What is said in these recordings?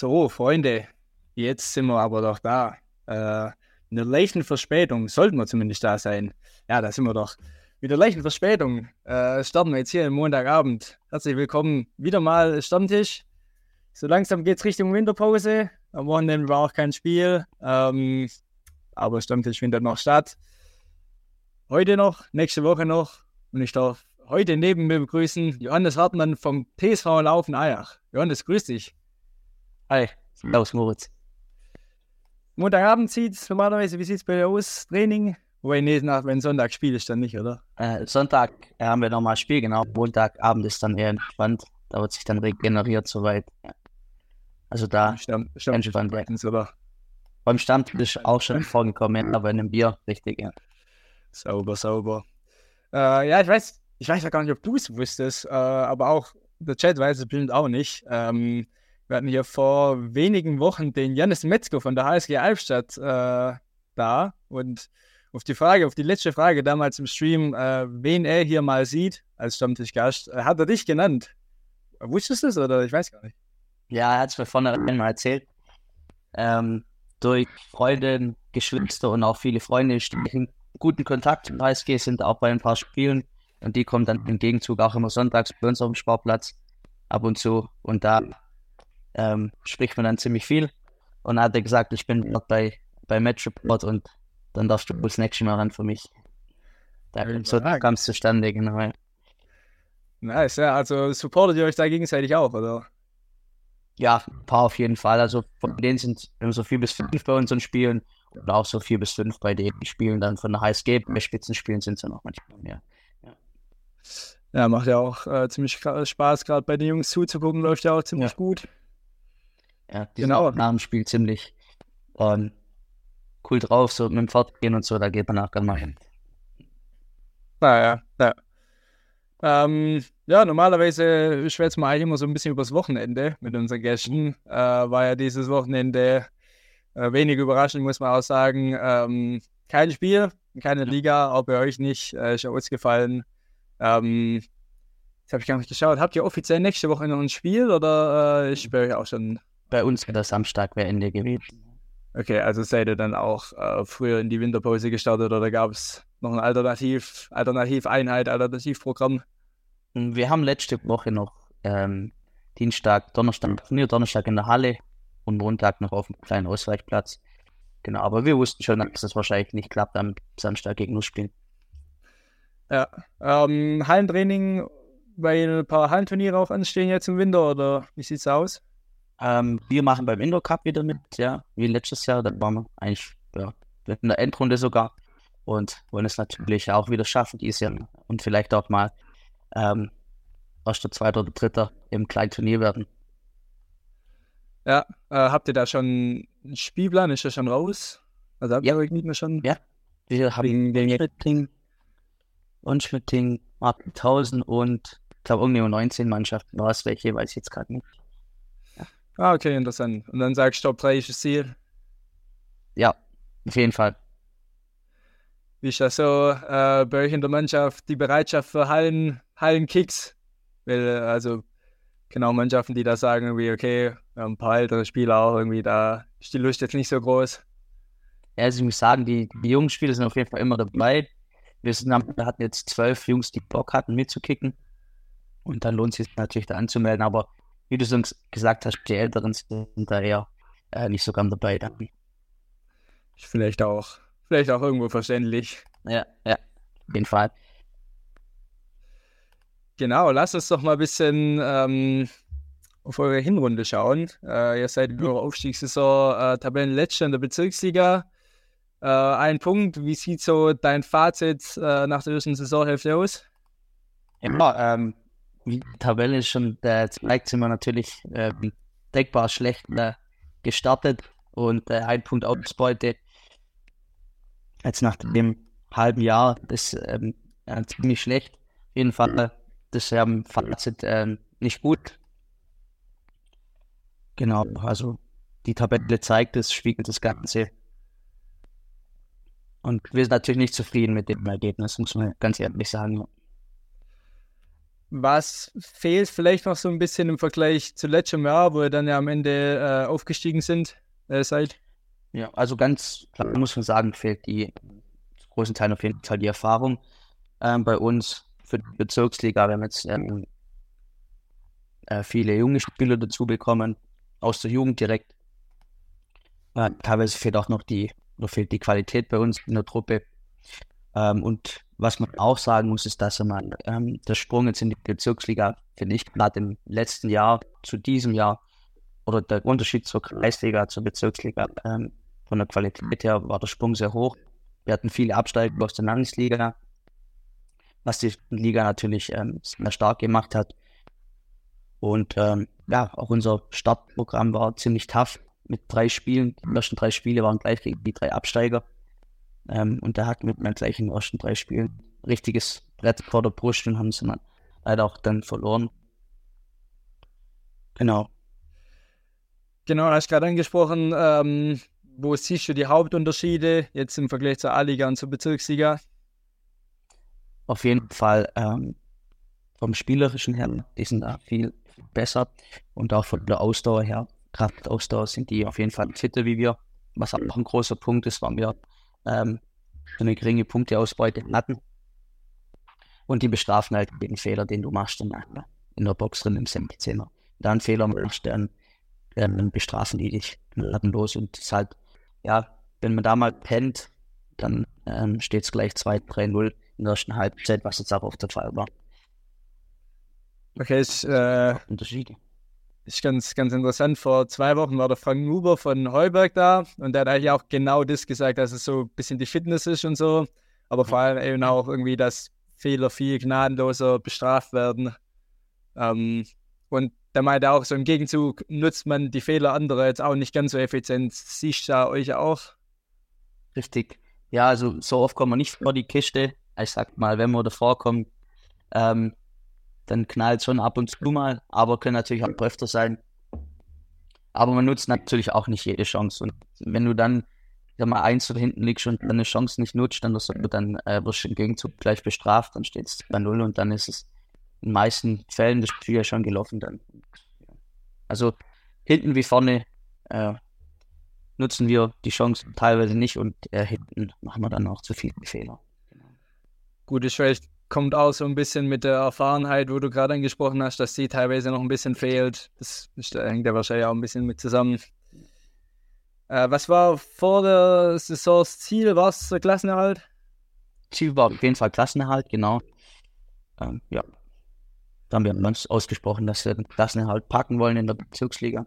So, Freunde, jetzt sind wir aber doch da. Äh, mit einer leichten Verspätung sollten wir zumindest da sein. Ja, da sind wir doch. Mit einer leichten Verspätung äh, starten wir jetzt hier am Montagabend. Herzlich willkommen wieder mal Stammtisch. So langsam geht es Richtung Winterpause. Am Wochenende war auch kein Spiel, ähm, aber Stammtisch findet noch statt. Heute noch, nächste Woche noch. Und ich darf heute neben mir begrüßen Johannes Hartmann vom TSV Laufen Ayach. Johannes, grüß dich. Hi, Servus Moritz. Montagabend sieht es normalerweise, wie sieht es bei dir aus? Training? Wobei, nee, nach, wenn Sonntag Spiel ist, dann nicht, oder? Äh, Sonntag äh, haben wir nochmal Spiel, genau. Montagabend ist dann eher entspannt. Da wird sich dann regeneriert soweit. Ja. Also da Stamm, Stamm entspannt. Ja. meistens, oder? Beim Stammtisch auch schon vorgekommen, aber in einem Bier, richtig, ja. Sauber, sauber. Äh, ja, ich weiß, ich weiß ja gar nicht, ob du es wusstest, äh, aber auch der Chat weiß es bestimmt auch nicht. Ähm, wir hatten hier vor wenigen Wochen den Janis Metzger von der HSG Albstadt äh, da und auf die Frage, auf die letzte Frage damals im Stream, äh, wen er hier mal sieht als Stammtischgast, äh, hat er dich genannt. Wusstest du es oder ich weiß gar nicht? Ja, er hat es mir vornherein mal erzählt. Ähm, durch Freunde, Geschwister und auch viele Freunde stehe ich in guten Kontakt zum HSG, sind auch bei ein paar Spielen und die kommen dann im Gegenzug auch immer sonntags bei uns auf dem Sportplatz ab und zu und da ähm, spricht man dann ziemlich viel. Und dann hat er gesagt, ich bin dort bei, bei Match Report und dann darfst du das nächste Mal ran für mich. Da Ja, so kam es zustande, genau. ja. Nice, ja, also supportet ihr euch da gegenseitig auch, oder? Ja, ein paar auf jeden Fall. Also von denen sind immer so vier bis fünf bei unseren Spielen und auch so vier bis fünf bei den Spielen dann von der HSG. Bei Spitzenspielen sind es dann auch manchmal mehr. Ja, macht ja auch äh, ziemlich Spaß, gerade bei den Jungs zuzugucken, läuft ja auch ziemlich Ja. gut. Ja, die Genau. sind nach dem Spiel ziemlich ähm, cool drauf, so mit dem Pferd gehen und so, da geht man auch gerne mal hin. Naja, ja. Ähm, ja, normalerweise schwätzen wir eigentlich immer so ein bisschen übers Wochenende mit unseren Gästen. Äh, war ja dieses Wochenende äh, wenig überraschend, muss man auch sagen. Ähm, kein Spiel, keine Liga, auch bei euch nicht, äh, ist ja ausgefallen. Ähm, jetzt habe ich gar nicht geschaut. Habt ihr offiziell nächste Woche noch ein Spiel oder äh, ist bei euch auch schon? Bei uns wäre das Samstag wäre Ende gewesen. Okay, also seid ihr dann auch äh, früher in die Winterpause gestartet oder gab es noch ein Alternativ, Alternativeinheit, Alternativprogramm? Wir haben letzte Woche noch ähm, Dienstag, Donnerstag, Turnier, Donnerstag in der Halle und Montag noch auf dem kleinen Ausweichplatz. Genau, aber wir wussten schon, dass das wahrscheinlich nicht klappt am Samstag gegen uns spielen. Ja, ähm, Hallentraining, weil ein paar Hallenturniere auch anstehen jetzt im Winter oder wie sieht's aus? Ähm, wir machen beim Indoor Cup wieder mit, ja, wie letztes Jahr. Da waren wir eigentlich ja, in der Endrunde sogar und wollen es natürlich auch wieder schaffen dieses Jahr und vielleicht auch mal ähm, erster, zweiter oder dritter im kleinen Turnier werden. Ja, äh, habt ihr da schon einen Spielplan? Ist das schon raus? Also habt Ja. ihr nicht mehr schon? Ja. Wir haben den- Unschmitting, Unschmitting, Markenthausen und ich glaube irgendwie 19 Mannschaften war es welche, weiß ich jetzt gerade nicht. Ah, okay, interessant. Und dann sagst du, Top 3 ist das Ziel. Ja, auf jeden Fall. Wie ist das so äh, bei euch in der Mannschaft, die Bereitschaft für Hallen, Hallenkicks? Weil, äh, also, genau, Mannschaften, die da sagen, irgendwie, okay, ein paar ältere Spieler auch irgendwie, da ist die Lust jetzt nicht so groß. Ja, also ich muss sagen, die, die jungen Spieler sind auf jeden Fall immer dabei. Wir, sind, hatten jetzt zwölf Jungs, die Bock hatten mitzukicken. Und dann lohnt es sich natürlich da anzumelden. Aber wie du schon gesagt hast, die Älteren sind da eher äh, nicht so gern dabei. Vielleicht auch, vielleicht auch irgendwo verständlich. Ja, ja, auf jeden Fall. Genau, lasst uns doch mal ein bisschen ähm, auf eure Hinrunde schauen. Äh, ihr seid in eurer Aufstiegssaison äh, Tabellenletzter in der Bezirksliga. Äh, ein Punkt, wie sieht so dein Fazit äh, nach der ersten Saisonhälfte aus? Ja, ähm, die Tabelle ist schon, äh, zeigt sind wir natürlich äh, denkbar schlecht äh, gestartet und äh, ein Punkt Ausbeute. Jetzt nach dem halben Jahr ist ähm, äh, ziemlich schlecht. Auf jeden Fall, äh, das ähm, Fazit ähm, nicht gut. Genau, also die Tabelle zeigt es, spiegelt das Ganze. Und wir sind natürlich nicht zufrieden mit dem Ergebnis, muss man ganz ehrlich sagen. Was fehlt vielleicht noch so ein bisschen im Vergleich zu letztem Jahr, wo ihr dann ja am Ende äh, aufgestiegen sind, äh, seid? Ja, also ganz klar muss man sagen, fehlt die großen Teilen auf jeden Fall die Erfahrung ähm, bei uns für die Bezirksliga. Wir haben jetzt ähm, äh, viele junge Spieler dazu bekommen, aus der Jugend direkt. Äh, teilweise fehlt auch noch die, oder fehlt die Qualität bei uns in der Truppe. Ähm, und was man auch sagen muss, ist, dass man ähm, der Sprung jetzt in die Bezirksliga, finde ich, gerade im letzten Jahr zu diesem Jahr oder der Unterschied zur Kreisliga, zur Bezirksliga, ähm, von der Qualität her war der Sprung sehr hoch. Wir hatten viele Absteiger aus der Landesliga, was die Liga natürlich ähm, sehr stark gemacht hat. Und ähm, ja, auch unser Startprogramm war ziemlich tough mit drei Spielen. Die ersten drei Spiele waren gleich gegen die drei Absteiger. Ähm, und da hatten wir dann gleich in den ersten drei Spielen richtiges Brett vor der Brust und haben sie dann leider auch dann verloren. Genau. Genau, hast du gerade angesprochen, ähm, wo siehst du die Hauptunterschiede jetzt im Vergleich zur A-Liga und zur Bezirksliga? Auf jeden Fall ähm, vom Spielerischen her, die sind da viel besser und auch von der Ausdauer her, Kraftausdauer sind die auf jeden Fall fitter wie wir. Was auch ein großer Punkt ist, waren wir ähm, eine geringe Punkteausbeute hatten. Und die bestrafen halt jeden Fehler, den du machst in, in der Box drin im 16er. Da einen Fehler machst, dann, dann bestrafen die dich los. Und es ist halt, ja, wenn man da mal pennt, dann ähm, steht es gleich 2-3-0 in der ersten Halbzeit, was jetzt auch auf der Fall war. Okay, ist, äh, Unterschiede. Ist ganz, ganz interessant. Vor zwei Wochen war der Frank Nuber von Heuberg da und der hat eigentlich auch genau das gesagt, dass es so ein bisschen die Fitness ist und so, aber vor allem eben auch irgendwie, dass Fehler viel gnadenloser bestraft werden. Ähm, und der meinte auch, so im Gegenzug nutzt man die Fehler anderer jetzt auch nicht ganz so effizient. Siehst du da euch auch? Richtig. Ja, also so oft kommen wir nicht vor die Kiste. Ich sag mal, wenn wir davor kommen, ähm, dann knallt schon ab und zu mal, aber können natürlich auch öfter sein. Aber man nutzt natürlich auch nicht jede Chance. Und wenn du dann sag mal eins oder hinten liegst und deine Chance nicht nutzt, dann, dann äh, wirst du im Gegenzug gleich bestraft, dann steht es bei Null und dann ist es in den meisten Fällen das Spiel ja schon gelaufen dann. Also hinten wie vorne äh, nutzen wir die Chance teilweise nicht und äh, hinten machen wir dann auch zu viele Fehler. Gut, ist vielleicht kommt auch so ein bisschen mit der Erfahrenheit, wo du gerade angesprochen hast, dass sie teilweise noch ein bisschen fehlt. Das hängt ja wahrscheinlich auch ein bisschen mit zusammen. Äh, was war vor der Saison das Ziel? War es der Klassenerhalt? Ziel war auf jeden Fall Klassenerhalt, genau. Ähm, ja. Da haben wir uns ausgesprochen, dass wir den Klassenerhalt packen wollen in der Bezirksliga.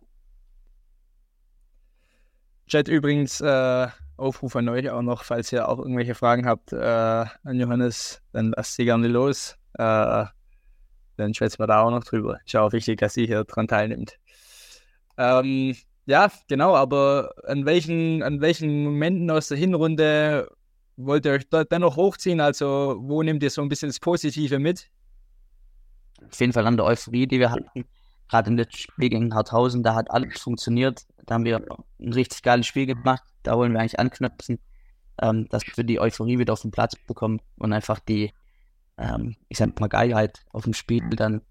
Chat übrigens, äh, Aufruf an euch auch noch, falls ihr auch irgendwelche Fragen habt äh, an Johannes, dann lasst sie gerne los. Äh, dann schwätzen wir da auch noch drüber. Ist auch wichtig, dass sie hier dran teilnimmt. Ähm, ja, genau, aber an welchen, an welchen Momenten aus der Hinrunde wollt ihr euch dort dennoch hochziehen? Also, wo nehmt ihr so ein bisschen das Positive mit? Auf jeden Fall an der Euphorie, die wir hatten. Gerade in der Spiel gegen Harthausen, da hat alles funktioniert. Da haben wir ein richtig geiles Spiel gemacht da wollen wir eigentlich anknüpfen, ähm, dass wir die Euphorie wieder auf den Platz bekommen und einfach die, ähm, ich sag mal, Geilheit auf dem Spiel dann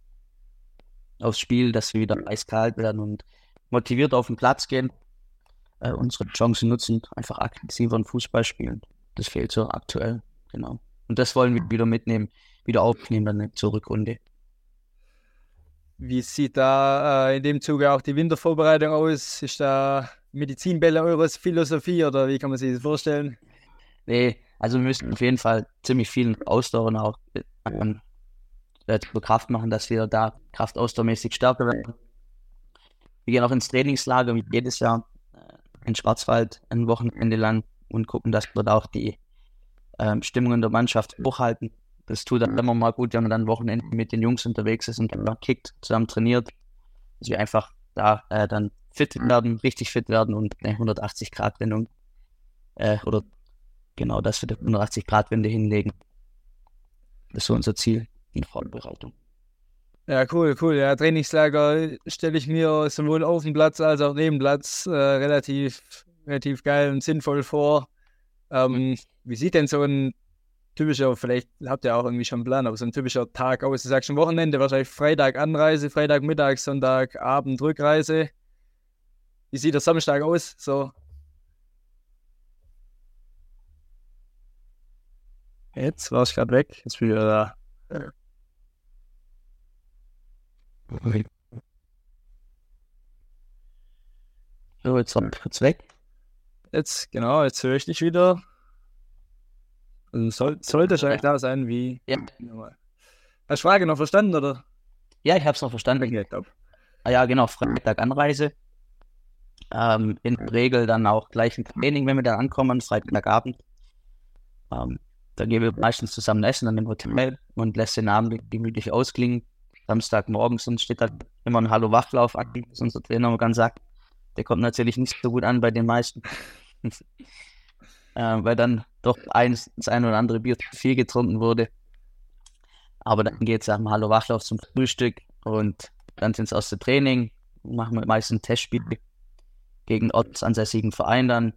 aufs Spiel, dass wir wieder eiskalt werden und motiviert auf den Platz gehen, äh, unsere Chancen nutzen, einfach aggressiver und Fußball spielen. Das fehlt so aktuell, genau. Und das wollen wir wieder mitnehmen, wieder aufnehmen dann zur Rückrunde. Wie sieht da äh, in dem Zuge auch die Wintervorbereitung aus? Ist da Medizinbälle eures Philosophie oder wie kann man sich das vorstellen? Nee, also wir müssen auf jeden Fall ziemlich viel Ausdauer auch ähm, äh, Kraft machen, dass wir da kraftausdauermäßig stärker werden. Wir gehen auch ins Trainingslager wie jedes Jahr äh, in Schwarzwald ein Wochenende lang und gucken, dass wir da auch die ähm, Stimmung in der Mannschaft hochhalten. Das tut dann immer mal gut, wenn man dann Wochenende mit den Jungs unterwegs ist und dann kickt, zusammen trainiert. Dass wir einfach da äh, dann fit werden, richtig fit werden und eine 180-Grad-Wendung äh, oder genau das für die 180-Grad-Wende hinlegen. Das ist so unser Ziel in der Vorbereitung. Ja, cool, cool. Ja, Trainingslager stelle ich mir sowohl auf dem Platz als auch neben Platz äh, relativ, relativ geil und sinnvoll vor. Ähm, wie sieht denn so ein typischer, vielleicht habt ihr auch irgendwie schon einen Plan, aber so ein typischer Tag aus. Du sagst schon Wochenende, wahrscheinlich Freitag Anreise, Freitag Mittag, Sonntag Abend Rückreise. Wie sieht der Samstag aus? So. Jetzt war ich gerade weg, jetzt bin ich wieder da. So, jetzt kurz weg. Jetzt, genau, jetzt höre ich dich wieder. Also soll, sollte es eigentlich da sein, wie. Ja. Hast du Frage noch verstanden, oder? Ja, ich habe es noch verstanden. Okay, top. Ah ja, genau, Freitag Anreise. Ähm, in der Regel dann auch gleich ein Training, wenn wir dann ankommen, Freitagabend. Ähm, da gehen wir meistens zusammen essen an dem Hotel und lässt den Abend gemütlich ausklingen. Samstagmorgen sonst steht da immer ein Hallo Wachlauf an, was unser Trainer ganz sagt. Der kommt natürlich nicht so gut an bei den meisten. äh, weil dann doch eins, das ein oder andere Bier zu viel getrunken wurde. Aber dann geht es am Hallo Wachlauf zum Frühstück und dann ins erste Training. Machen wir meistens ein Testspiel gegen ortsansässigen Verein dann.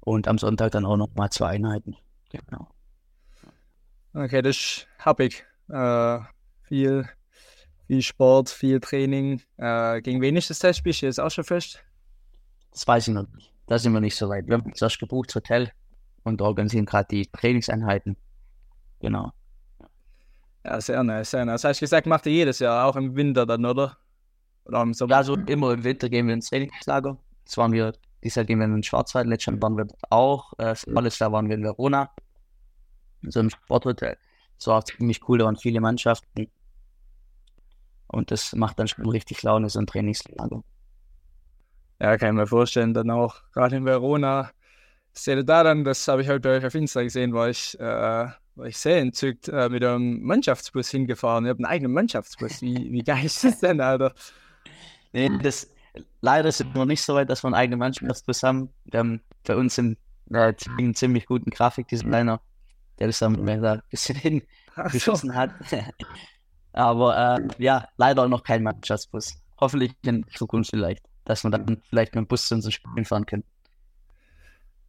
Und am Sonntag dann auch noch mal zwei Einheiten. Genau. Okay, das habe ich. Äh, viel, viel Sport, viel Training. Äh, gegen wen ist das Testspiel? Ist auch schon fest? Das weiß ich noch nicht. Da sind wir nicht so weit. Wir haben zuerst gebucht, Hotel und organisieren gerade die Trainingseinheiten. Genau. Ja, sehr nice, sehr nice. Hast du gesagt, macht ihr jedes Jahr, auch im Winter dann, oder? Oder im Sommer? Ja, so immer im Winter gehen wir ins Trainingslager. Das waren wir, dieses Jahr gehen wir in den Schwarzwald, letztes Jahr waren wir auch, äh, alles Jahr waren wir in Verona, so einem Sporthotel. Das war auch ziemlich cool, da waren viele Mannschaften. Und das macht dann schon richtig Laune, so ein Trainingslager. Ja, kann ich mir vorstellen, dann auch gerade in Verona. Seht da dann, das habe ich heute bei euch auf Insta gesehen, war ich, äh, war ich sehr entzückt äh, mit einem Mannschaftsbus hingefahren. Ihr habt einen eigenen Mannschaftsbus. Wie, wie geil ist das denn, Alter? Nee, das, leider ist es noch nicht so weit, dass wir einen eigenen Mannschaftsbus haben. Wir haben bei uns einen, äh, einen ziemlich guten Grafikdesigner, der das dann da ein bisschen hingeschossen hat. Aber äh, ja, leider noch kein Mannschaftsbus. Hoffentlich in Zukunft vielleicht dass wir dann vielleicht mit dem Bus zu unseren Spielen fahren können.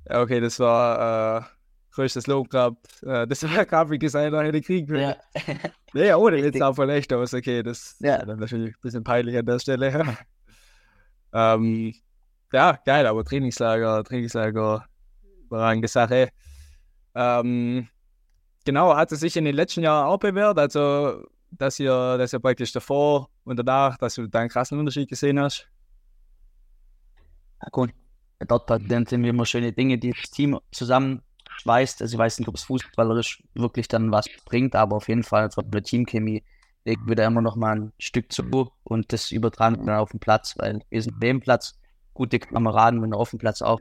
Ja, okay, das war äh, größtes Lob gehabt. Äh, das war Grafikdesigner hätte kriegen können. Ja. nee, ohne jetzt auch voll echt aus. Okay, das ja. ist dann natürlich ein bisschen peinlich an der Stelle. ähm, ja, geil, aber Trainingslager, Trainingslager, überragende Sache. Ähm, genau, hat es sich in den letzten Jahren auch bewährt, also dass ihr, dass ihr praktisch davor und danach, dass du da einen krassen Unterschied gesehen hast? Gut, dort sind immer schöne Dinge, die das Team zusammenschweißt. Also ich weiß nicht, ob es fußballerisch wirklich dann was bringt, aber auf jeden Fall von der Teamchemie legen wir da immer noch mal ein Stück zu und das übertragen dann auf den Platz, weil wir sind neben Platz gute Kameraden, wenn du auf dem Platz auch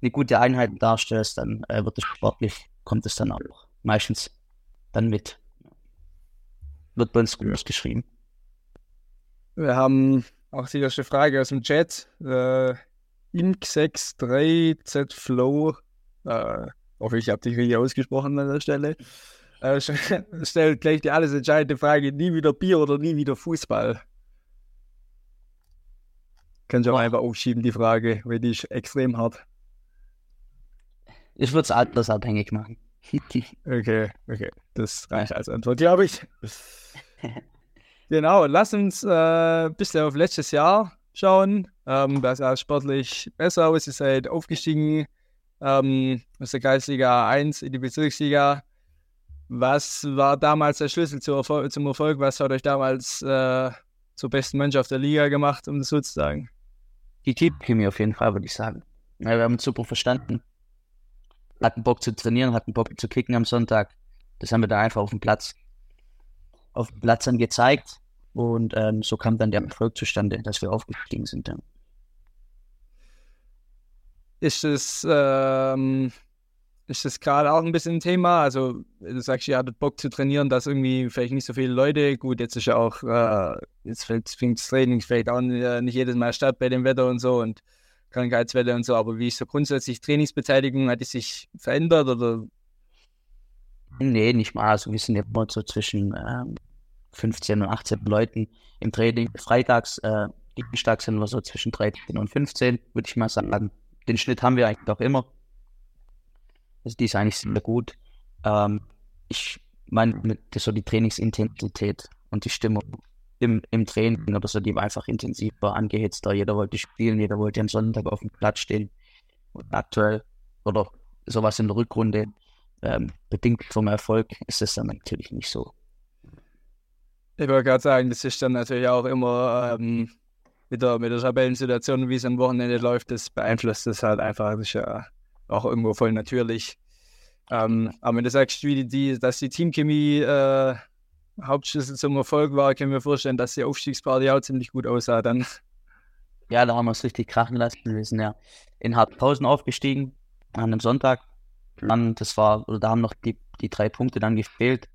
eine gute Einheit darstellst, dann äh, wird es sportlich, kommt es dann auch meistens dann mit. Wird bei uns groß geschrieben. Wir haben auch die erste Frage aus dem Chat. Äh, Ink63 Flow, äh, hoffe ich habe dich richtig ausgesprochen an der Stelle, äh, stellt gleich die alles entscheidende Frage, nie wieder Bier oder nie wieder Fußball? Kannst du auch einfach aufschieben, die Frage, weil die ist extrem hart. Ich würde es altersabhängig machen. okay, okay. Das reicht als Antwort, glaube ich. genau, lass uns äh, bisschen auf letztes Jahr schauen. Ähm, da sah sportlich besser aus. Ihr seid aufgestiegen ähm, aus der Kreisliga 1 in die Bezirksliga. Was war damals der Schlüssel zum Erfolg? Zum Erfolg? Was hat euch damals äh, zur besten Mannschaft der Liga gemacht, um das so zu sagen? Die Teamchemie auf jeden Fall, würde ich sagen. Ja, wir haben uns super verstanden. Hatten Bock zu trainieren, hatten Bock zu kicken am Sonntag. Das haben wir da einfach auf dem Platz, auf dem Platz dann gezeigt. Und ähm, so kam dann der Erfolg zustande, dass wir aufgestiegen sind. Ja. Ist es, ähm, ist das gerade auch ein bisschen ein Thema? Also, du sagst, ihr hattet Bock zu trainieren, dass irgendwie vielleicht nicht so viele Leute, gut, jetzt ist ja auch, äh, jetzt fängt das Training vielleicht auch nicht jedes Mal statt bei dem Wetter und so und Krankheitswelle und so, aber wie ist so grundsätzlich Trainingsbeteiligung? Hat die sich verändert oder? Nee, nicht mal. Also, wir sind ja immer so zwischen ähm, 15 und 18 Leuten im Training. Freitags, äh, Dienstags sind wir so zwischen 13 und 15, würde ich mal sagen. Den Schnitt haben wir eigentlich auch immer. Also die ist eigentlich sehr gut. Ähm, ich meine, so die Trainingsintensität und die Stimmung im, im Training oder so, die war einfach intensiver, angehitzter. Jeder wollte spielen, jeder wollte am Sonntag auf dem Platz stehen. Und aktuell oder sowas in der Rückrunde, ähm, bedingt vom Erfolg, ist es dann natürlich nicht so. Ich wollte gerade sagen, das ist dann natürlich auch immer ähm, mit, der, mit der Tabellensituation, wie es am Wochenende läuft, das beeinflusst das halt einfach. Das ist ja auch irgendwo voll natürlich. Ähm, aber wenn du sagst, wie die, dass die Teamchemie äh, Hauptschlüssel zum Erfolg war, können wir vorstellen, dass die Aufstiegsparty auch ziemlich gut aussah dann. Ja, da haben wir es richtig krachen lassen. Wir sind ja in Harthausen aufgestiegen an einem Sonntag. Dann, das war, oder da haben noch die, die drei Punkte dann gefehlt.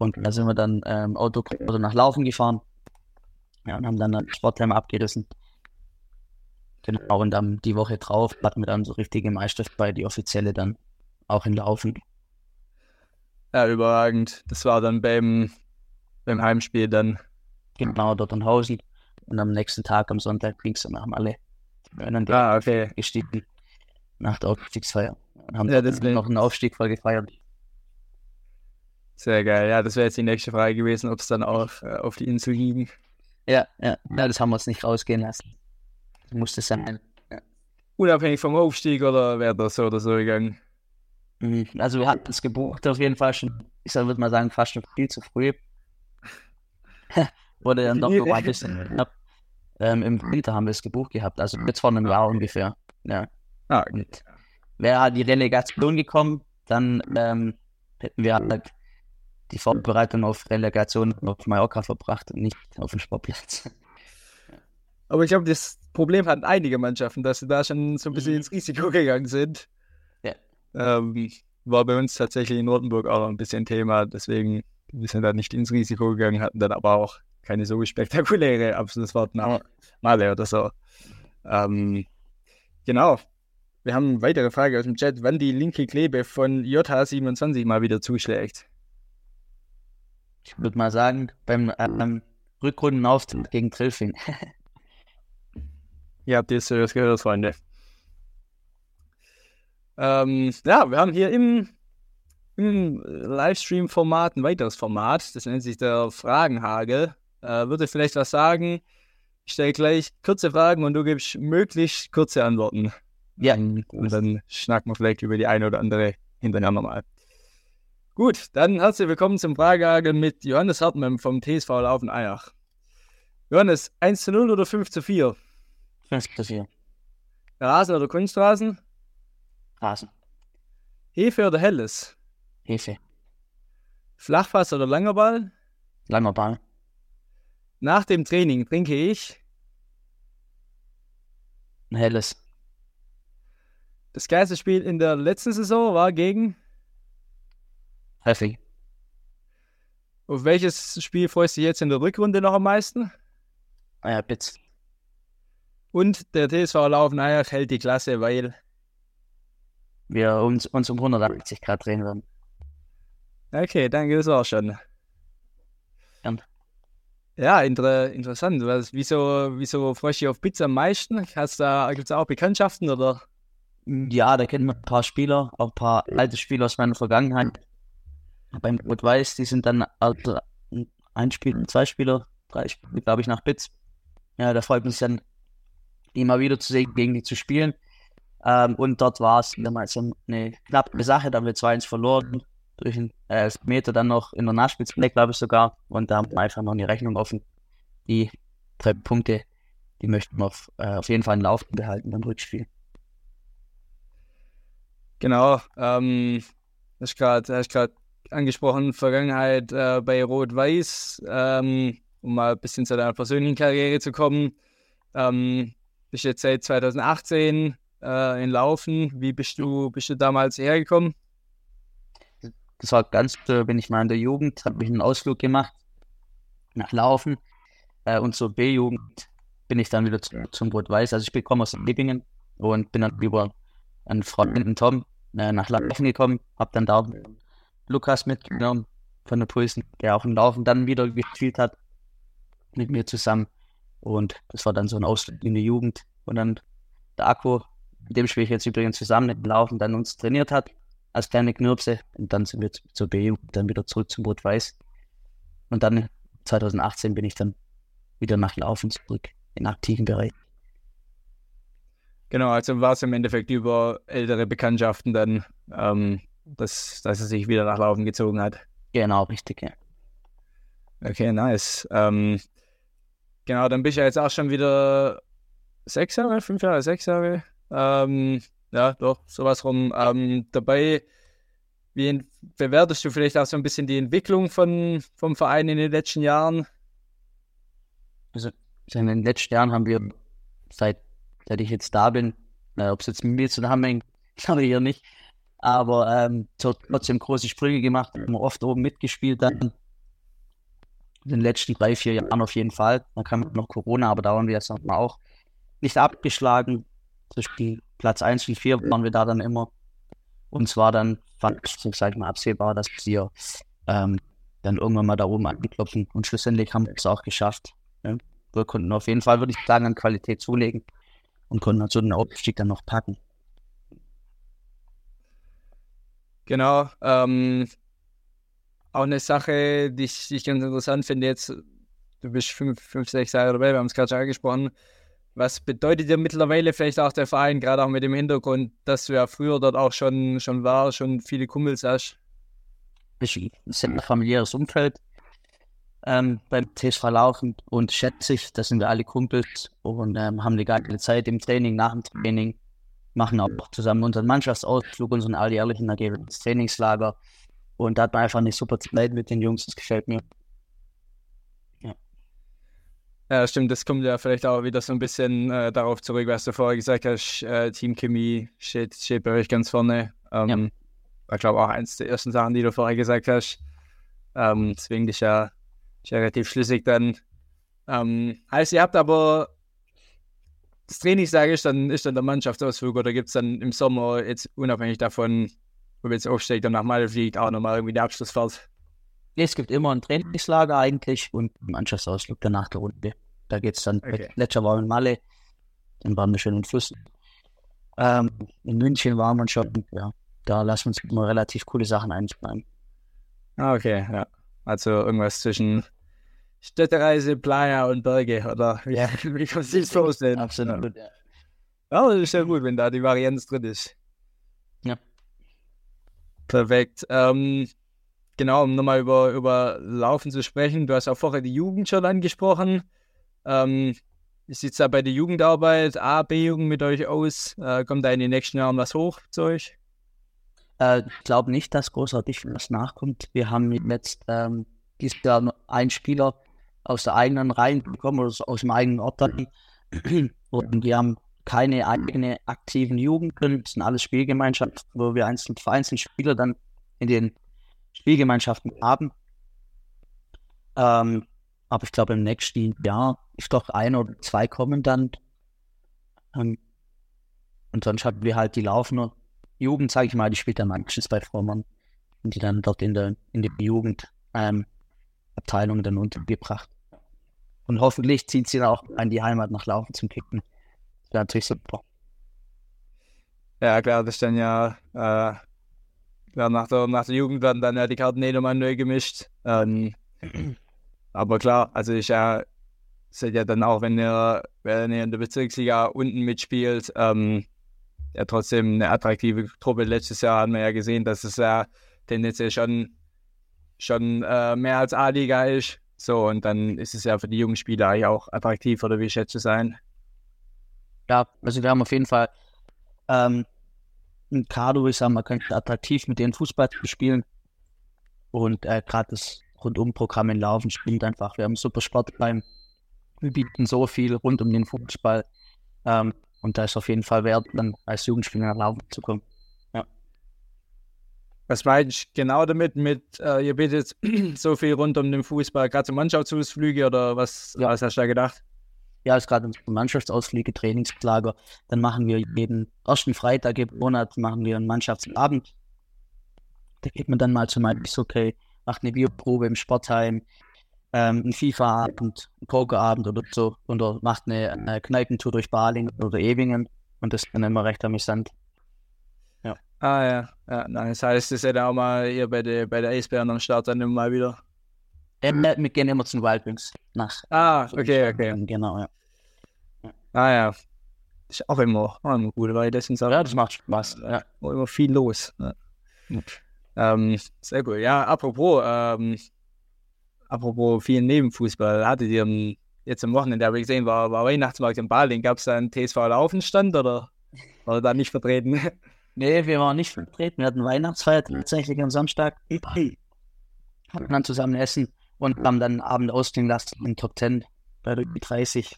Und da sind wir dann ähm, Auto oder nach Laufen gefahren. Ja, und haben dann das Sportheim abgerissen. Genau, und dann die Woche drauf hatten wir dann so richtige Meisterfeier, die offizielle dann auch in Laufen. Ja, überragend. Das war dann beim, beim Heimspiel dann. Genau, dort in Hausen. Und am nächsten Tag, am Sonntag, ging es dann. Wir dann ah, okay. gestiegen nach der Aufstiegsfeier. Und haben ja, noch einen Aufstieg voll gefeiert. Sehr geil. Ja, das wäre jetzt die nächste Frage gewesen, ob es dann auch äh, auf die Insel ging. Ja, ja, ja, das haben wir uns nicht rausgehen lassen. Das musste sein. Ja. Unabhängig vom Aufstieg oder wäre das so oder so gegangen? Mhm. Also wir hatten es gebucht auf jeden Fall schon, ich würde mal sagen, fast schon viel zu früh. Wurde dann doch noch ein bisschen knapp. Ähm, Im Winter haben wir es gebucht gehabt, also jetzt vor einem Jahr ungefähr. Ja. Ah, okay. Wäre halt die Relegation gekommen, dann ähm, hätten wir halt die Vorbereitung auf Relegation auf Mallorca verbracht und nicht auf dem Sportplatz. Aber ich glaube, das Problem hatten einige Mannschaften, dass sie da schon so ein bisschen mhm. ins Risiko gegangen sind. Ja. Ähm, war bei uns tatsächlich in Nordenburg auch ein bisschen Thema, deswegen wir sind da nicht ins Risiko gegangen, hatten dann aber auch keine so spektakuläre Abschlussfahrt nach Male oder so. Ähm, genau. Wir haben eine weitere Frage aus dem Chat, wann die linke Klebe von JH27 mal wieder zuschlägt. Ich würde mal sagen, beim ähm, Rückrundenauftritt gegen Trilfing. Ihr habt jetzt das gehört, Freunde. Ähm, ja, wir haben hier im, im Livestream-Format ein weiteres Format. Das nennt sich der Fragenhagel. Äh, würde vielleicht was sagen. Ich stelle gleich kurze Fragen und du gibst möglichst kurze Antworten. Ja. Und dann schnacken wir vielleicht über die eine oder andere hintereinander mal. Gut, dann herzlich willkommen zum Fragehagel mit Johannes Hartmann vom TSV Laufen Eyach. Johannes, 1 zu 0 oder 5 zu 4? 5 zu 4. Rasen oder Kunstrasen? Rasen. Hefe oder Helles? Hefe. Flachpass oder langer Ball? Langer Ball. Nach dem Training trinke ich? Ein Helles. Das geilste Spiel in der letzten Saison war gegen? Heftig. Auf welches Spiel freust du dich jetzt in der Rückrunde noch am meisten? Ah ja, Bitz. Und der TSV Laufeneier hält die Klasse, weil wir uns, uns um 180 Grad drehen werden. Okay, danke, das war schon. Gern. Ja, inter interessant. Was, wieso, wieso freust du dich auf Pizza am meisten? Hast da, gibt es auch Bekanntschaften oder? Ja, da kennen wir ein paar Spieler, auch ein paar alte Spieler aus meiner Vergangenheit beim Rot-Weiß, die sind dann also ein Spiel, zwei Spieler, drei Spiele, glaube ich, nach Bits. Ja, da freut mich dann, die mal wieder zu sehen, gegen die zu spielen. Ähm, und dort war es damals eine knappe Sache, da haben wir 2-1 verloren, durch einen äh, Meter dann noch in der Nachspielzeit, glaube ich sogar. Und da haben wir einfach noch eine Rechnung offen. Die drei Punkte, die möchten wir auf, äh, auf jeden Fall in Laufen behalten beim Rückspiel. Genau, ähm, ist gerade angesprochen, Vergangenheit äh, bei Rot-Weiß, ähm, um mal ein bisschen zu deiner persönlichen Karriere zu kommen. Ähm, bist jetzt seit 2018 äh, in Laufen. Wie bist du, bist du damals hergekommen? Das war ganz, äh, bin ich mal in der Jugend, habe ich einen Ausflug gemacht nach Laufen äh, und zur B-Jugend bin ich dann wieder zu, zum Rot-Weiß. Also ich bekomme aus Liebingen und bin dann über einen Freund, den Tom, äh, nach Laufen gekommen, habe dann da Lukas mitgenommen von der Pulsen, der auch im Laufen dann wieder gespielt hat mit mir zusammen. Und das war dann so ein Ausflug in die Jugend. Und dann der Akku, mit dem spiele ich jetzt übrigens zusammen, mit dem Laufen dann uns trainiert hat. als kleine Knirpse und dann sind wir zur BU, dann wieder zurück zum Rot-Weiß. Und dann 2018 bin ich dann wieder nach Laufen zurück in aktiven Bereich. Genau, also war es im Endeffekt über ältere Bekanntschaften dann, ähm, dass, dass er sich wieder nach Laufen gezogen hat. Genau, richtig, ja. Okay, nice. Ähm, genau, dann bist du ja jetzt auch schon wieder sechs Jahre, fünf Jahre, sechs Jahre. Ähm, ja, doch, sowas rum ähm, dabei. Wie bewertest du vielleicht auch so ein bisschen die Entwicklung von, vom Verein in den letzten Jahren? Also in den letzten Jahren haben wir, seit, seit ich jetzt da bin, äh, ob es jetzt mit mir zusammenhängt, glaube ich hier nicht, aber ähm, trotzdem große Sprünge gemacht, haben wir oft oben mitgespielt dann. In den letzten drei, vier Jahren auf jeden Fall. Dann kam noch Corona, aber da waren wir jetzt nochmal auch nicht abgeschlagen. Zwischen Platz 1 und 4 waren wir da dann immer. Und zwar dann, fand ich, sag ich mal, absehbar, dass wir ähm, dann irgendwann mal da oben anklopfen. Und schlussendlich haben wir es auch geschafft. Ja. Wir konnten auf jeden Fall, würde ich sagen, an Qualität zulegen und konnten also den Aufstieg dann noch packen. Genau. Ähm, auch eine Sache, die ich, die ich, ganz interessant finde jetzt, du bist fünf, fünf sechs Jahre dabei, wir haben es gerade schon angesprochen. Was bedeutet dir mittlerweile vielleicht auch der Verein, gerade auch mit dem Hintergrund, dass du ja früher dort auch schon, schon warst, schon viele Kumpels hast? Es ist ein familiäres Umfeld ähm, beim TSV Laufen und schätze ich, da sind wir alle Kumpels und ähm, haben eine geile Zeit im Training, nach dem Training, machen auch zusammen unseren Mannschaftsausflug, unseren alljährlichen, Trainingslager und da hat man einfach eine super Zeit mit den Jungs, das gefällt mir. Ja. Ja, stimmt, das kommt ja vielleicht auch wieder so ein bisschen äh, darauf zurück, was du vorher gesagt hast, äh, Teamchemie steht, steht bei euch ganz vorne. Ähm, ja. War, glaube ich, auch eins der ersten Sachen, die du vorher gesagt hast. Ähm, deswegen dich ja ist ja relativ schlüssig dann. Ähm, heißt, ihr habt aber das Training, sage ich, dann ist dann der Mannschaftsausflug oder gibt es dann im Sommer jetzt unabhängig davon, wir jetzt aufsteigt und nach Malle fliegt, auch nochmal irgendwie die Abschlussfahrt? Es gibt immer ein Trainingslager eigentlich und einen Mannschaftsausflug danach der Runde. Da geht es dann, okay. letzter war in Malle, dann waren wir schön in Flüssen. Ähm, in München waren wir schon, ja, da lassen wir uns immer relativ coole Sachen einsparen. Ah, okay, ja. Also irgendwas zwischen Städtereise, Playa und Berge, oder wie, ja. wie kann man sich vorstellen? Absolut, ja. Ja, das ist ja gut, wenn da die Varianz drin ist. Ja. Perfekt. Ähm, genau, um nochmal über, über Laufen zu sprechen. Du hast auch vorher die Jugend schon angesprochen. Ähm, wie sieht es da bei der Jugendarbeit, A, B-Jugend mit euch aus? Äh, kommt da in den nächsten Jahren was hoch zu euch? Äh, ich glaube nicht, dass großartig was nachkommt. Wir haben jetzt ähm, dieses Jahr einen Spieler aus der eigenen Reihen bekommen oder aus dem eigenen Ort. Und wir haben keine eigene aktiven Jugendlichen. Das sind alles Spielgemeinschaften, wo wir einzeln vereinzelt Spieler dann in den Spielgemeinschaften haben. Ähm, aber ich glaube, im nächsten Jahr ist doch ein oder zwei kommen dann. Ähm, und sonst haben wir halt die Laufner Jugend, sage ich mal, die spielt dann meistens bei Vormann und die dann dort in der, in der Jugendabteilung ähm, dann untergebracht. Und hoffentlich zieht sie dann auch an die Heimat nach Laufen zum Kicken. Das wäre natürlich super. Ja, klar, das ist dann ja, äh, ja nach, der, nach der Jugend werden dann ja die Karten eh nochmal neu gemischt. Ähm, aber klar, also ich ja, seht ja dann auch, wenn ihr, wenn ihr in der Bezirksliga unten mitspielt, ähm, ja trotzdem eine attraktive Truppe. Letztes Jahr haben wir ja gesehen, dass es ja tendenziell schon, schon äh, mehr als A-Liga ist. So, und dann ist es ja für die jungen Spieler eigentlich auch attraktiv, oder wie schätzt du sein? Ja, also wir haben auf jeden Fall ähm, ein Kader, wo ich sage, man könnte attraktiv mit denen Fußball spielen. Und äh, gerade das Rundumprogramm in Laufen spielt einfach. Wir haben super Sport beim, wir bieten so viel rund um den Fußball. Ähm, und da ist auf jeden Fall wert, dann als Jugendspieler nach Laufen zu kommen. Was meinst du genau damit? Mit, äh, ihr bietet so viel rund um den Fußball, gerade so Mannschaftsausflüge oder was, ja. was hast du da gedacht? Ja, es ist gerade Mannschaftsausflüge, Trainingslager. Dann machen wir jeden ersten Freitag im Monat machen wir einen Mannschaftsabend. Da geht man dann mal zum Beispiel, okay, macht eine Bioprobe im Sportheim, ähm, ein FIFA-Abend, ein Pokerabend oder so oder macht eine, eine Kneipentour durch Balingen oder Ewingen und das ist dann immer recht amüsant. Ah ja, ja, nice. Das heißt, das ist ja auch mal hier bei der, bei der Eisbären am Start dann immer mal wieder. Ja, wir gehen immer zu den Wildwings nach. Ah, okay, okay. Genau, ja. Ah ja. Ist auch immer, auch immer gut, weil das sind Ja, das macht Spaß. Ja. immer viel los. Ja. Ähm, sehr gut. Ja, apropos, ähm, apropos viel Nebenfußball, hattet ihr am- jetzt am Wochenende, habe ich gesehen, war, war Weihnachtsmarkt in Baling, gab es da einen TSV Laufenstand oder war da nicht vertreten? Nee, wir waren nicht vertreten. Wir hatten Weihnachtsfeier tatsächlich am Samstag. Hatten dann zusammen Essen und haben dann einen Abend ausklingen lassen in Top 10 bei der 30.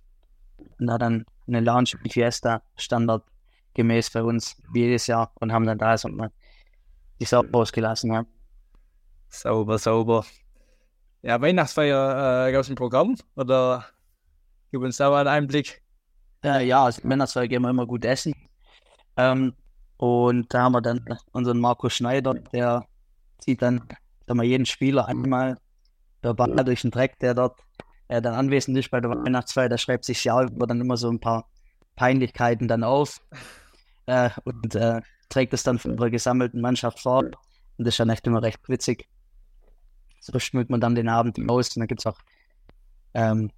Und da dann eine Lounge mit Fiesta standardgemäß bei uns jedes Jahr und haben dann da so mal die Sau ausgelassen. Ja. sauber, sauber. Ja, Weihnachtsfeier, äh, gab es ein Programm oder gib uns da mal einen Einblick? Äh, ja, also Männerzweig gehen wir immer gut essen. Ähm, und da haben wir dann unseren Markus Schneider, der zieht dann sag mal, jeden Spieler einmal verbal durch den Dreck, der dort äh, dann anwesend ist bei der Weihnachtsfeier. Der schreibt sich ja über dann immer so ein paar Peinlichkeiten dann auf äh, und äh, trägt es dann von unserer gesammelten Mannschaft vor. Und das ist dann echt immer recht witzig. So schmückt man dann den Abend aus und dann gibt es auch ähm,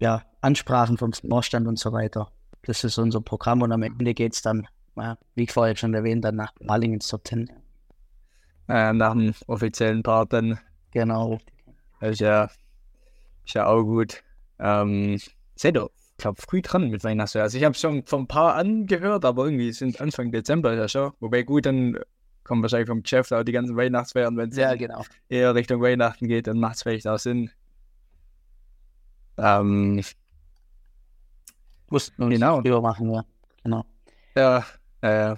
ja, Ansprachen vom Vorstand und so weiter. Das ist unser Programm und am Ende geht es dann, ja, wie ich vorher schon erwähnt, dann nach Maling ins Top 10. Äh, nach dem offiziellen Part dann. Genau. Ist ja, ist ja auch gut. Ähm, ihr, ich glaube, früh dran mit Weihnachtsfeier. Also ich habe schon von ein paar angehört, aber irgendwie sind Anfang Dezember ja schon. Wobei gut, dann kommen wahrscheinlich vom Geschäft auch die ganzen Weihnachtsfeiern. Wenn es Ja, genau. eher Richtung Weihnachten geht, dann macht es vielleicht auch Sinn. Ähm, Mussten wir Genau. früher machen, ja. Genau. ja, äh,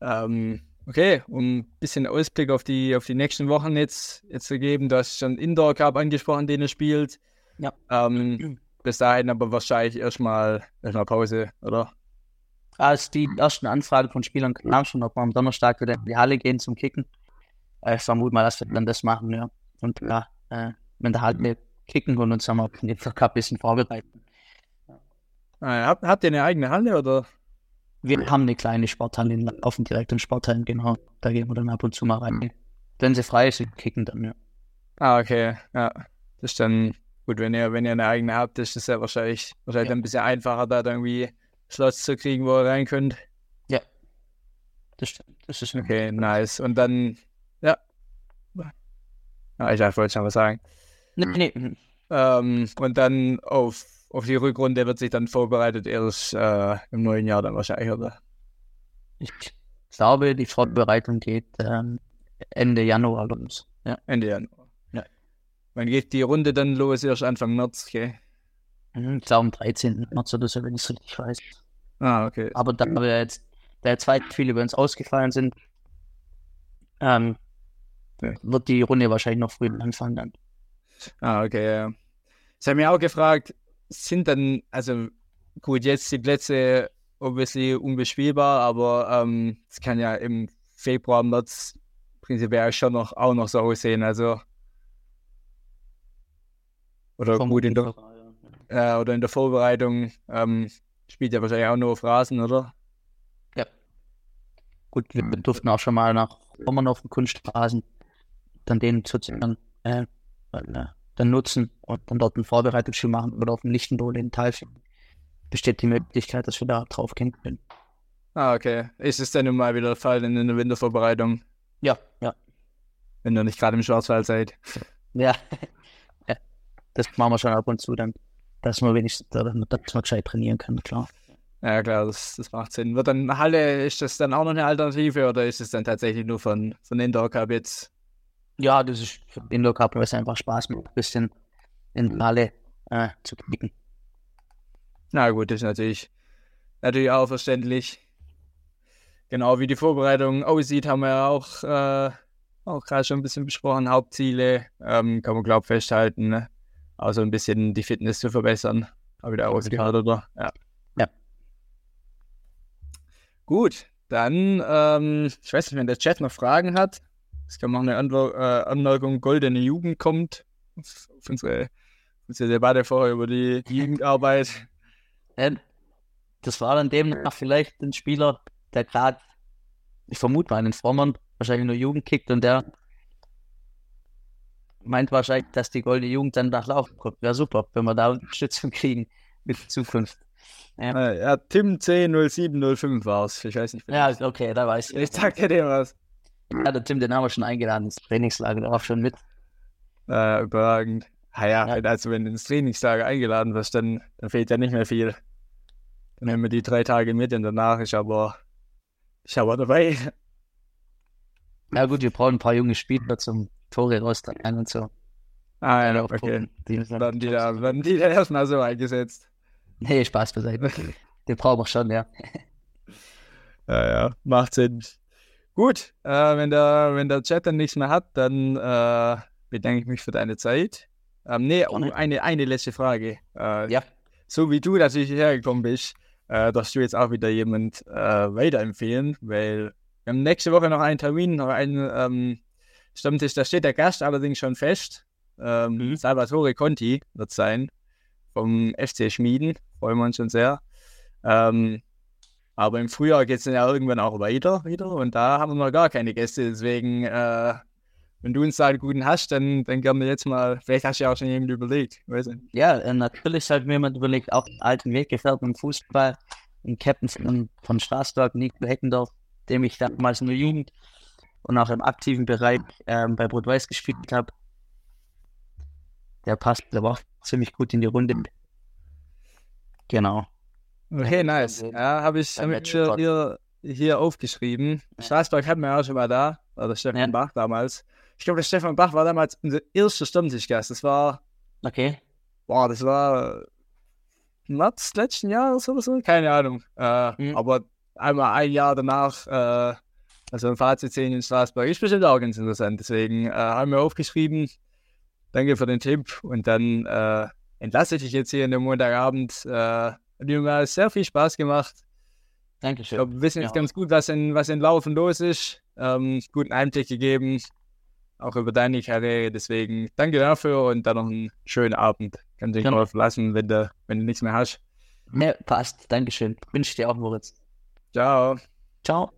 ähm, okay, um ein bisschen Ausblick auf die, auf die nächsten Wochen jetzt, jetzt zu geben. Du hast schon Indoor Cup angesprochen, den ihr spielt. Ja. Ähm, bis dahin aber wahrscheinlich erstmal erstmal Pause, oder? Als die ersten Anfragen von Spielern kamen schon, ob wir am Donnerstag wieder in die Halle gehen zum Kicken. Äh, Ich vermute mal, dass wir dann das machen, ja. Und ja, äh, in der Halle kicken und uns dann auf den Cup ein bisschen vorbereiten. Äh, habt, habt ihr eine eigene Halle oder? Wir haben eine kleine Sporthalle in Laufen, direkt in Sporthallen, genau. Da gehen wir dann ab und zu mal rein. Wenn sie frei sind, kicken dann, ja. Ah, okay, ja. Das ist dann gut, wenn ihr, wenn ihr eine eigene habt, ist das ja wahrscheinlich, wahrscheinlich Ja. ein bisschen einfacher, da irgendwie Slots zu kriegen, wo ihr rein könnt. Das stimmt. Das ist Okay, nice. Und dann, ja. Ja, ich wollte schon was sagen. Nee, nee. Ähm, und dann auf, auf die Rückrunde wird sich dann vorbereitet, erst äh, im neuen Jahr dann wahrscheinlich, oder? Ich glaube, die Vorbereitung geht ähm, Ende Januar los. Ja. Ende Januar. Ja. Wann geht die Runde dann los? Erst Anfang März, okay. Mhm, Ich glaube, am 13. März oder so, wenn ich es richtig weiß. Ah, okay. Aber da wir jetzt, da jetzt weit viele bei uns ausgefallen sind, ähm, Ja. wird die Runde wahrscheinlich noch früh anfangen dann. Ah, okay, ja. Sie haben mich auch gefragt, sind dann, also gut, jetzt die Plätze obviously unbespielbar, aber ähm, es kann ja im Februar, März prinzipiell schon noch auch noch so aussehen, also oder gut in der, äh, oder in der Vorbereitung ähm, spielt ja wahrscheinlich auch nur auf Rasen, oder? Ja. Gut, wir durften auch schon mal nach Rommern auf dem Kunstrasen dann den sozusagen äh, äh, dann nutzen und dann dort ein Vorbereitungsspiel machen oder auf dem Lichtendohl in Talfing. Besteht die Möglichkeit, dass wir da drauf gehen können. Ah, okay. Ist es dann nun mal wieder der Fall in der Wintervorbereitung, Ja, ja. wenn ihr nicht gerade im Schwarzwald seid? Ja. ja. Das machen wir schon ab und zu dann, dass wir wenigstens, dass wir gescheit trainieren können, klar. Ja, klar, das, das macht Sinn. Wird dann Halle, ist das dann auch noch eine Alternative oder ist es dann tatsächlich nur von, von Indoor Cup jetzt? Ja, das ist für den Indoor Cup, weil es einfach Spaß macht, ein bisschen in der Halle äh, zu kicken. Na gut, das ist natürlich, natürlich auch verständlich. Genau wie die Vorbereitung aussieht, haben wir ja auch, äh, auch gerade schon ein bisschen besprochen. Hauptziele ähm, kann man, glaube ich, festhalten. Ne? Auch so ein bisschen die Fitness zu verbessern. Habe ich da ausgehört, oder? Ja. Ja. Gut, dann, ähm, ich weiß nicht, wenn der Chat noch Fragen hat. Es kann noch eine Anwer äh, Anmerkung, goldene Jugend kommt. Auf, unsere, unsere Debatte vorher über die Jugendarbeit. Ähm, das war dann demnach vielleicht ein Spieler, der gerade ich vermute mal einen Vormann, wahrscheinlich nur Jugend kickt und der meint wahrscheinlich, dass die goldene Jugend dann nach Laufen kommt. Wäre super, wenn wir da Unterstützung kriegen mit Zukunft. Ja, äh, ja Tim C0705 war es. Ich weiß nicht. Ja, okay, da weiß ich. Ich sag dir dem was. Ja, der Tim, den haben wir schon eingeladen ins Trainingslager, der war schon mit. Äh, überragend. Ah ja, also wenn du ins Trainingslager eingeladen wirst, dann, dann fehlt ja nicht mehr viel. Dann nehmen wir die drei Tage mit und danach ist aber, ist aber dabei. Ja gut, wir brauchen ein paar junge Spieler zum Tore raustragen und so. Ah ja, okay. Die werden, die da, werden die da erstmal so eingesetzt. Nee, Spaß beiseite. Den brauchen wir schon, ja. Ja, ja, macht Sinn. Gut, äh, wenn, der, wenn der Chat dann nichts mehr hat, dann äh, bedanke ich mich für deine Zeit. Ähm, nee, oh, eine, eine letzte Frage. Äh, ja. So wie du natürlich hierher gekommen bist, äh, darfst du jetzt auch wieder jemand äh, weiterempfehlen, weil wir haben nächste Woche noch einen Termin, noch einen ähm, Stammtisch, da steht der Gast allerdings schon fest. Ähm, mhm. Salvatore Conti wird sein vom FC Schmieden, freuen wir uns schon sehr. Ähm, aber im Frühjahr geht es dann ja irgendwann auch weiter wieder und da haben wir noch gar keine Gäste. Deswegen, äh, wenn du uns da einen guten hast, dann, dann gerne jetzt mal, vielleicht hast du ja auch schon jemand überlegt. Weiß. Ja, äh, natürlich hat mir jemand überlegt, auch einen alten Weggefährten im Fußball, ein Captain von, Straßburg, Nico Heckendorf, dem ich damals in der Jugend und auch im aktiven Bereich ähm, bei Rot-Weiß gespielt habe. Der passt aber auch ziemlich gut in die Runde. Genau. Okay, nice. Ja, habe ich, hab ich hier, hier aufgeschrieben. Ja. Straßburg hatten wir auch schon mal da, oder Stefan ja. Bach damals. Ich glaube, der Stefan Bach war damals unser erster Stammtischgast. Das war. Okay. Boah, das war März letzten Jahres oder so, keine Ahnung. Äh, mhm. Aber einmal ein Jahr danach, äh, also ein Fazit sehen in Straßburg, ist bestimmt auch ganz interessant. Deswegen äh, haben wir aufgeschrieben. Danke für den Tipp und dann äh, entlasse ich dich jetzt hier in dem Montagabend. Hat mir sehr viel Spaß gemacht. Dankeschön. Ich glaube, wir wissen jetzt ja. ganz gut, was in, was in Laufen los ist. Ähm, guten Einblick gegeben, auch über deine Karriere. Deswegen danke dafür und dann noch einen schönen Abend. Kannst dich mal verlassen, wenn du, wenn du nichts mehr hast. Ne, passt. Dankeschön. Wünsche ich dir auch, Moritz. Ciao. Ciao.